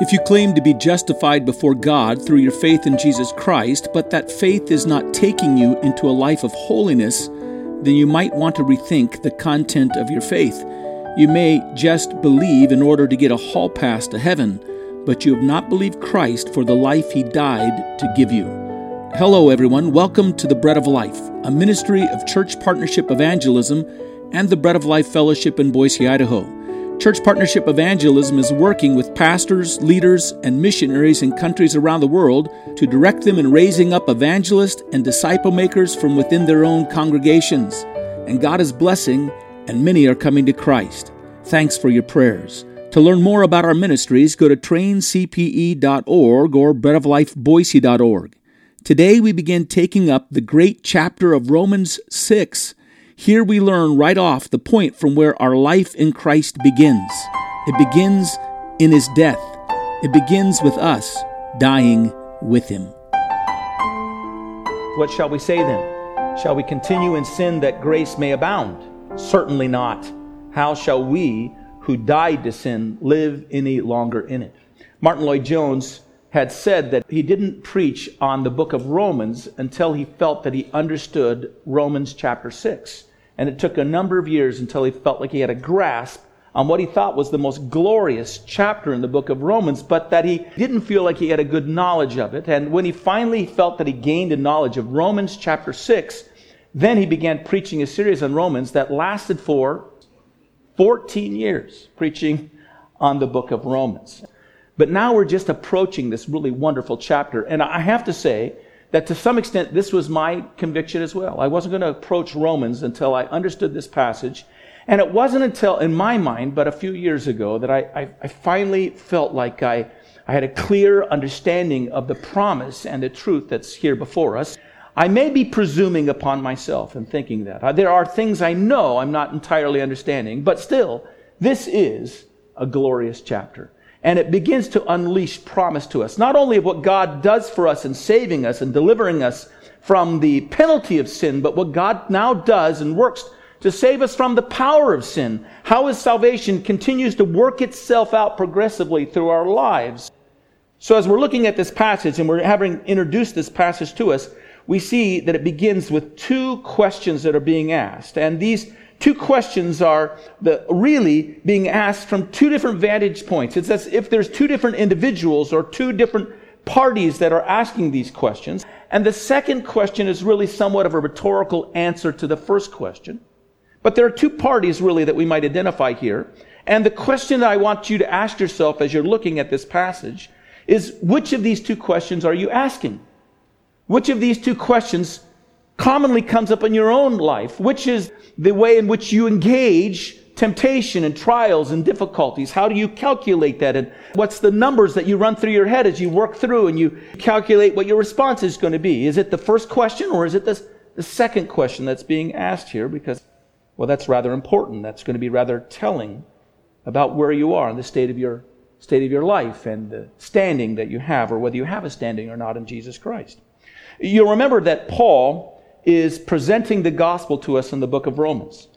If you claim to be justified before God through your faith in Jesus Christ, but that faith is not taking you into a life of holiness, then you might want to rethink the content of your faith. You may just believe in order to get a hall pass to heaven, but you have not believed Christ for the life he died to give you. Hello, everyone. Welcome to the Bread of Life, a ministry of Church Partnership Evangelism and the Bread of Life Fellowship in Boise, Idaho. Church Partnership Evangelism is working with pastors, leaders, and missionaries in countries around the world to direct them in raising up evangelists and disciple makers from within their own congregations. And God is blessing, and many are coming to Christ. Thanks for your prayers. To learn more about our ministries, go to traincpe.org or breadoflifeboise.org. Today we begin taking up the great chapter of Romans 6 here we learn right off the point from where our life in Christ begins. It begins in his death, it begins with us dying with him. What shall we say then? Shall we continue in sin that grace may abound? Certainly not. How shall we who died to sin live any longer in it? Martyn Lloyd-Jones had said that he didn't preach on the book of Romans until he felt that he understood Romans chapter 6. And it took a number of years until he felt like he had a grasp on what he thought was the most glorious chapter in the book of Romans, but that he didn't feel like he had a good knowledge of it. And when he finally felt that he gained a knowledge of Romans chapter 6, then he began preaching a series on Romans that lasted for 14 years, preaching on the book of Romans. But now we're just approaching this really wonderful chapter. And I have to say, that to some extent this was my conviction as well. I wasn't going to approach Romans until I understood this passage. And it wasn't until, in my mind, but a few years ago, that I, I, I finally felt like I, I had a clear understanding of the promise and the truth that's here before us. I may be presuming upon myself and thinking that. There are things I know I'm not entirely understanding, but still, this is a glorious chapter. And it begins to unleash promise to us, not only of what God does for us in saving us and delivering us from the penalty of sin, but what God now does and works to save us from the power of sin. How his salvation continues to work itself out progressively through our lives. So as we're looking at this passage and we're having introduced this passage to us, we see that it begins with two questions that are being asked. And these two questions are the, really being asked from two different vantage points. It's as if there's two different individuals or two different parties that are asking these questions. And the second question is really somewhat of a rhetorical answer to the first question. But there are two parties really that we might identify here. And the question that I want you to ask yourself as you're looking at this passage is which of these two questions are you asking? Which of these two questions commonly comes up in your own life? Which is the way in which you engage temptation and trials and difficulties. How do you calculate that? And what's the numbers that you run through your head as you work through and you calculate what your response is going to be? Is it the first question or is it the second question that's being asked here? Because, well, that's rather important. That's going to be rather telling about where you are in the state of your state of your life and the standing that you have or whether you have a standing or not in Jesus Christ. You'll remember that Paul is presenting the gospel to us in the book of Romans.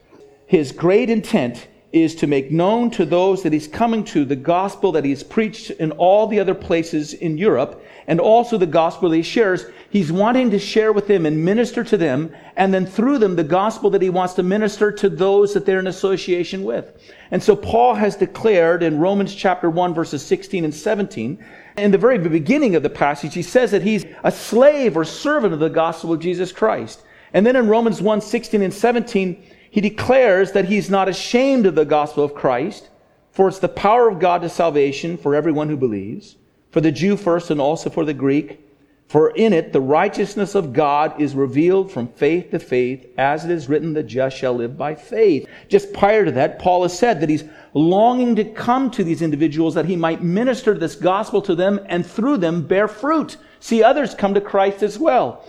His great intent is to make known to those that he's coming to the gospel that he's preached in all the other places in Europe and also the gospel that he shares. He's wanting to share with them and minister to them and then through them the gospel that he wants to minister to those that they're in association with. And so Paul has declared in Romans chapter 1 verses 16 and 17 in the very beginning of the passage, he says that he's a slave or servant of the gospel of Jesus Christ. And then in Romans 1 16 and 17, he declares that he's not ashamed of the gospel of Christ, for it's the power of God to salvation for everyone who believes, for the Jew first and also for the Greek. For in it the righteousness of God is revealed from faith to faith, as it is written, the just shall live by faith. Just prior to that, Paul has said that he's longing to come to these individuals that he might minister this gospel to them and through them bear fruit. See others come to Christ as well.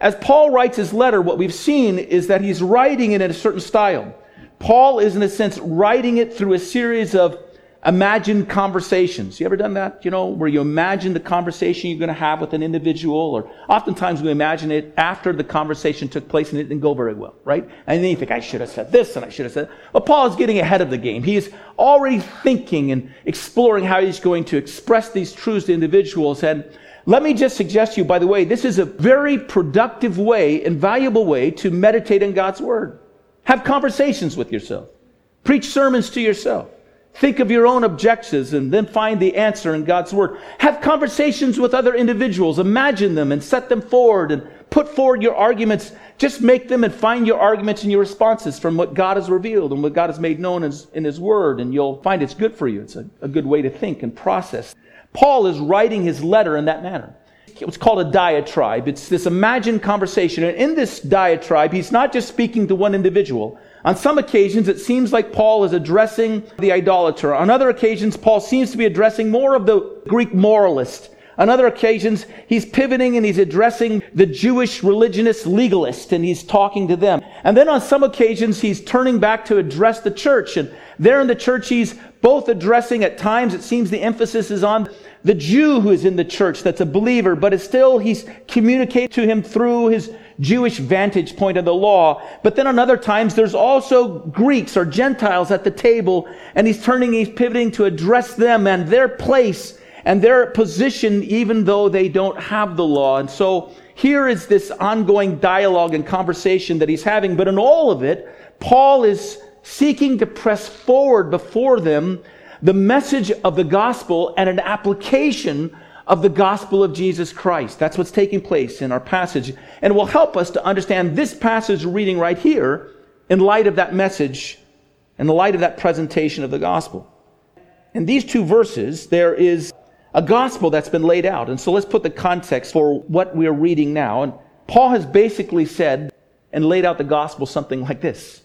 As Paul writes his letter, what we've seen is that he's writing it in a certain style. Paul is, in a sense, writing it through a series of imagined conversations. You ever done that? You know, where you imagine the conversation you're going to have with an individual, or oftentimes we imagine it after the conversation took place and it didn't go very well, right? And then you think, I should have said this and I should have said. But Paul is getting ahead of the game. He is already thinking and exploring how he's going to express these truths to individuals. And let me just suggest to you, by the way, this is a very productive way and valuable way to meditate on God's Word. Have conversations with yourself. Preach sermons to yourself. Think of your own objections and then find the answer in God's Word. Have conversations with other individuals. Imagine them and set them forward and put forward your arguments. Just make them and find your arguments and your responses from what God has revealed and what God has made known in His Word, and you'll find it's good for you. It's a, a good way to think and process. Paul is writing his letter in that manner. It's called a diatribe. It's this imagined conversation. And in this diatribe, he's not just speaking to one individual. On some occasions, it seems like Paul is addressing the idolater. On other occasions, Paul seems to be addressing more of the Greek moralist. On other occasions, he's pivoting and he's addressing the Jewish religionist legalist and he's talking to them. And then on some occasions, he's turning back to address the church. And there in the church, he's both addressing, at times, it seems the emphasis is on the Jew who is in the church that's a believer, but it's still, he's communicating to him through his Jewish vantage point of the law. But then on other times, there's also Greeks or Gentiles at the table, and he's turning, he's pivoting to address them and their place and their position, even though they don't have the law. And so here is this ongoing dialogue and conversation that he's having. But in all of it, Paul is seeking to press forward before them the message of the gospel and an application of the gospel of Jesus Christ. That's what's taking place in our passage. And will help us to understand this passage reading right here in light of that message, in the light of that presentation of the gospel. In these two verses, there is a gospel that's been laid out. And so let's put the context for what we're reading now. And Paul has basically said and laid out the gospel something like this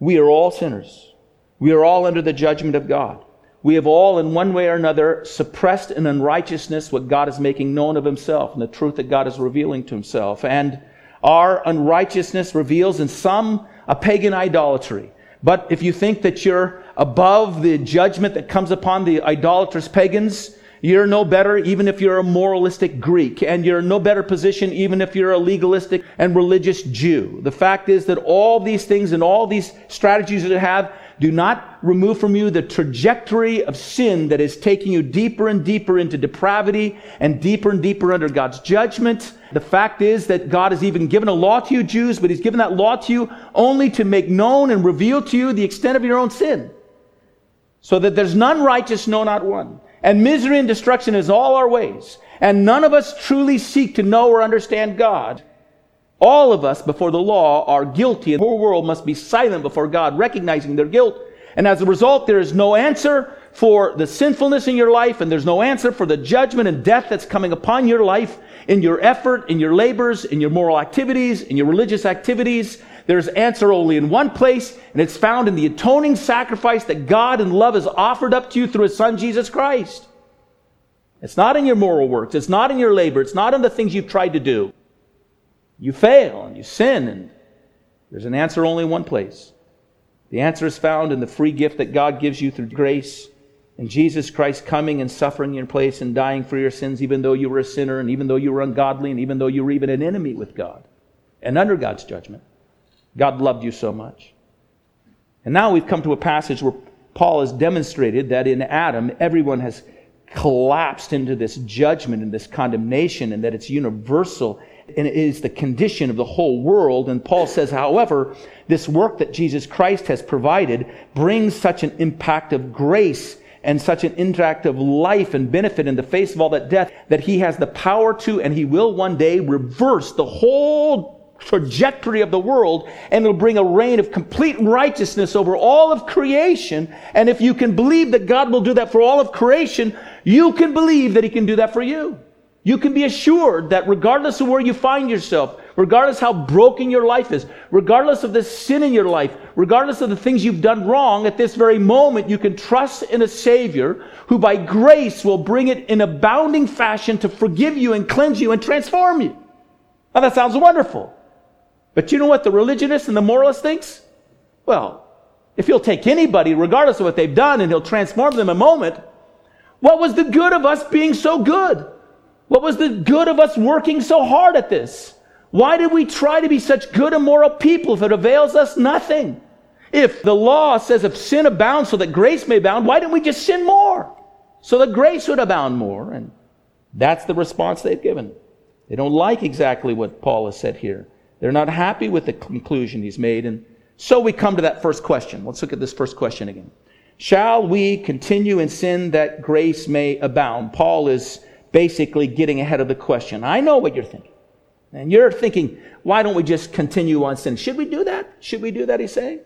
We are all sinners. We are all under the judgment of God. We have all, in one way or another, suppressed in unrighteousness what God is making known of Himself and the truth that God is revealing to Himself. And our unrighteousness reveals in some a pagan idolatry. But if you think that you're above the judgment that comes upon the idolatrous pagans, you're no better even if you're a moralistic Greek, and you're in no better position even if you're a legalistic and religious Jew. The fact is that all these things and all these strategies that you have do not remove from you the trajectory of sin that is taking you deeper and deeper into depravity and deeper and deeper under God's judgment. The fact is that God has even given a law to you, Jews, but He's given that law to you only to make known and reveal to you the extent of your own sin. So that there's none righteous, no, not one. And misery and destruction is all our ways. And none of us truly seek to know or understand God. All of us before the law are guilty, and the whole world must be silent before God, recognizing their guilt. And as a result, there is no answer for the sinfulness in your life, and there's no answer for the judgment and death that's coming upon your life in your effort, in your labors, in your moral activities, in your religious activities. There's answer only in one place, and it's found in the atoning sacrifice that God in love has offered up to you through His Son, Jesus Christ. It's not in your moral works. It's not in your labor. It's not in the things you've tried to do you fail and you sin, and there's an answer only in one place. The answer is found in the free gift that God gives you through grace and Jesus Christ coming and suffering in your place and dying for your sins, even though you were a sinner and even though you were ungodly and even though you were even an enemy with God and under God's judgment. God loved you so much. And now we've come to a passage where Paul has demonstrated that in Adam, everyone has collapsed into this judgment and this condemnation and that it's universal and it is the condition of the whole world. And Paul says, however, this work that Jesus Christ has provided brings such an impact of grace and such an impact of life and benefit in the face of all that death that he has the power to and he will one day reverse the whole trajectory of the world and it'll bring a reign of complete righteousness over all of creation. And if you can believe that God will do that for all of creation, you can believe that he can do that for you. You can be assured that regardless of where you find yourself, regardless how broken your life is, regardless of the sin in your life, regardless of the things you've done wrong, at this very moment, you can trust in a Savior who by grace will bring it in abounding fashion to forgive you and cleanse you and transform you. Now that sounds wonderful. But you know what the religionist and the moralist thinks? Well, if he'll take anybody, regardless of what they've done, and he'll transform them in a moment, what was the good of us being so good? What was the good of us working so hard at this? Why did we try to be such good and moral people if it avails us nothing? If the law says if sin abounds so that grace may abound, why didn't we just sin more? So that grace would abound more. And that's the response they've given. They don't like exactly what Paul has said here. They're not happy with the conclusion he's made. And so we come to that first question. Let's look at this first question again. Shall we continue in sin that grace may abound? Paul is basically getting ahead of the question. I know what you're thinking. And you're thinking, why don't we just continue on sin? Should we do that? Should we do that, he's saying?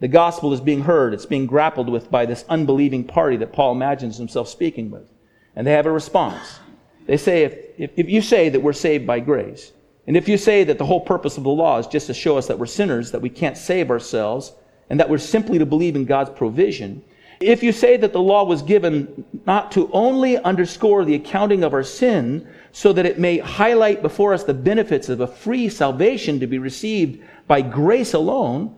The gospel is being heard. It's being grappled with by this unbelieving party that Paul imagines himself speaking with. And they have a response. They say, if, if, if, you say that we're saved by grace, and if you say that the whole purpose of the law is just to show us that we're sinners, that we can't save ourselves, and that we're simply to believe in God's provision, if you say that the law was given not to only underscore the accounting of our sin, so that it may highlight before us the benefits of a free salvation to be received by grace alone,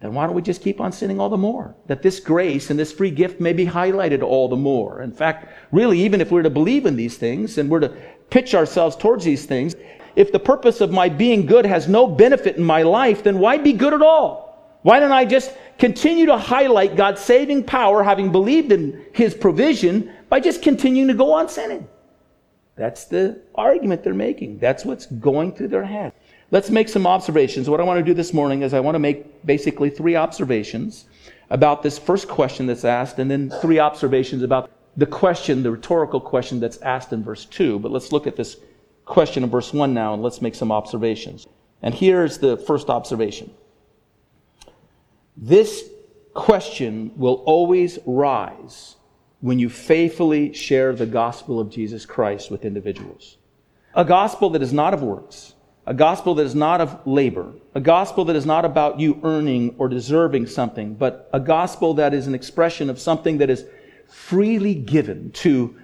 then why don't we just keep on sinning all the more? That this grace and this free gift may be highlighted all the more. In fact, really, even if we're to believe in these things and we're to pitch ourselves towards these things, if the purpose of my being good has no benefit in my life, then why be good at all? Why don't I just continue to highlight God's saving power, having believed in His provision, by just continuing to go on sinning? That's the argument they're making. That's what's going through their head. Let's make some observations. What I want to do this morning is I want to make basically three observations about this first question that's asked, and then three observations about the question, the rhetorical question that's asked in verse 2. But let's look at this question in verse 1 now, and let's make some observations. And here's the first observation This question will always rise when you faithfully share the gospel of Jesus Christ with individuals. A gospel that is not of works, a gospel that is not of labor, a gospel that is not about you earning or deserving something, but a gospel that is an expression of something that is freely given to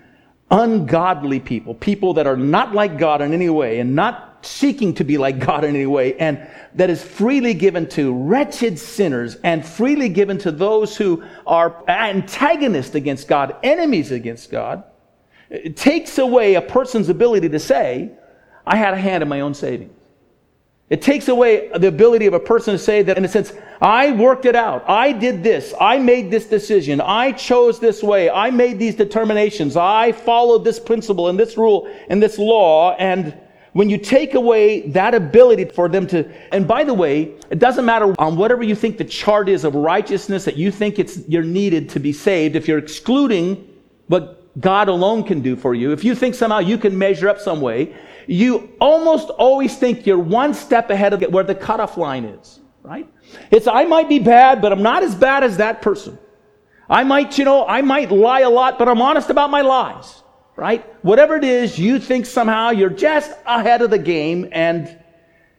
ungodly people, people that are not like God in any way and not seeking to be like God in any way, and that is freely given to wretched sinners and freely given to those who are antagonists against God, enemies against God, it takes away a person's ability to say, I had a hand in my own saving. It takes away the ability of a person to say that, in a sense, I worked it out. I did this. I made this decision. I chose this way. I made these determinations. I followed this principle and this rule and this law. And when you take away that ability for them to, and by the way, it doesn't matter on whatever you think the chart is of righteousness that you think it's, you're needed to be saved, if you're excluding what God alone can do for you, if you think somehow you can measure up some way, you almost always think you're one step ahead of where the cutoff line is, right? It's, I might be bad, but I'm not as bad as that person. I might, you know, I might lie a lot, but I'm honest about my lies right? Whatever it is, you think somehow you're just ahead of the game, and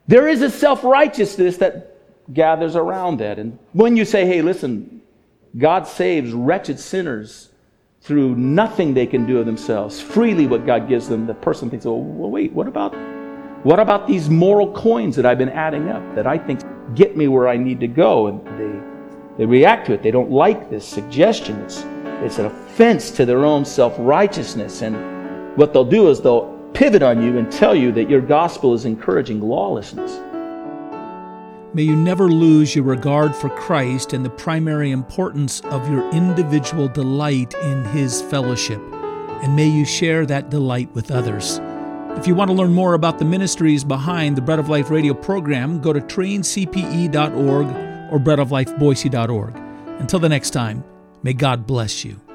there is a self righteousness that gathers around that. And when you say, hey, listen, God saves wretched sinners through nothing they can do of themselves, freely what God gives them, the person thinks, oh, well, wait, what about what about these moral coins that I've been adding up that I think get me where I need to go? And they, they react to it. They don't like this suggestion. It's, it's an offense to their own self righteousness. And what they'll do is they'll pivot on you and tell you that your gospel is encouraging lawlessness. May you never lose your regard for Christ and the primary importance of your individual delight in His fellowship, and may you share that delight with others. If you want to learn more about the ministries behind the Bread of Life radio program, go to traincpe.org or breadoflifeboise.org. Until the next time, May God bless you.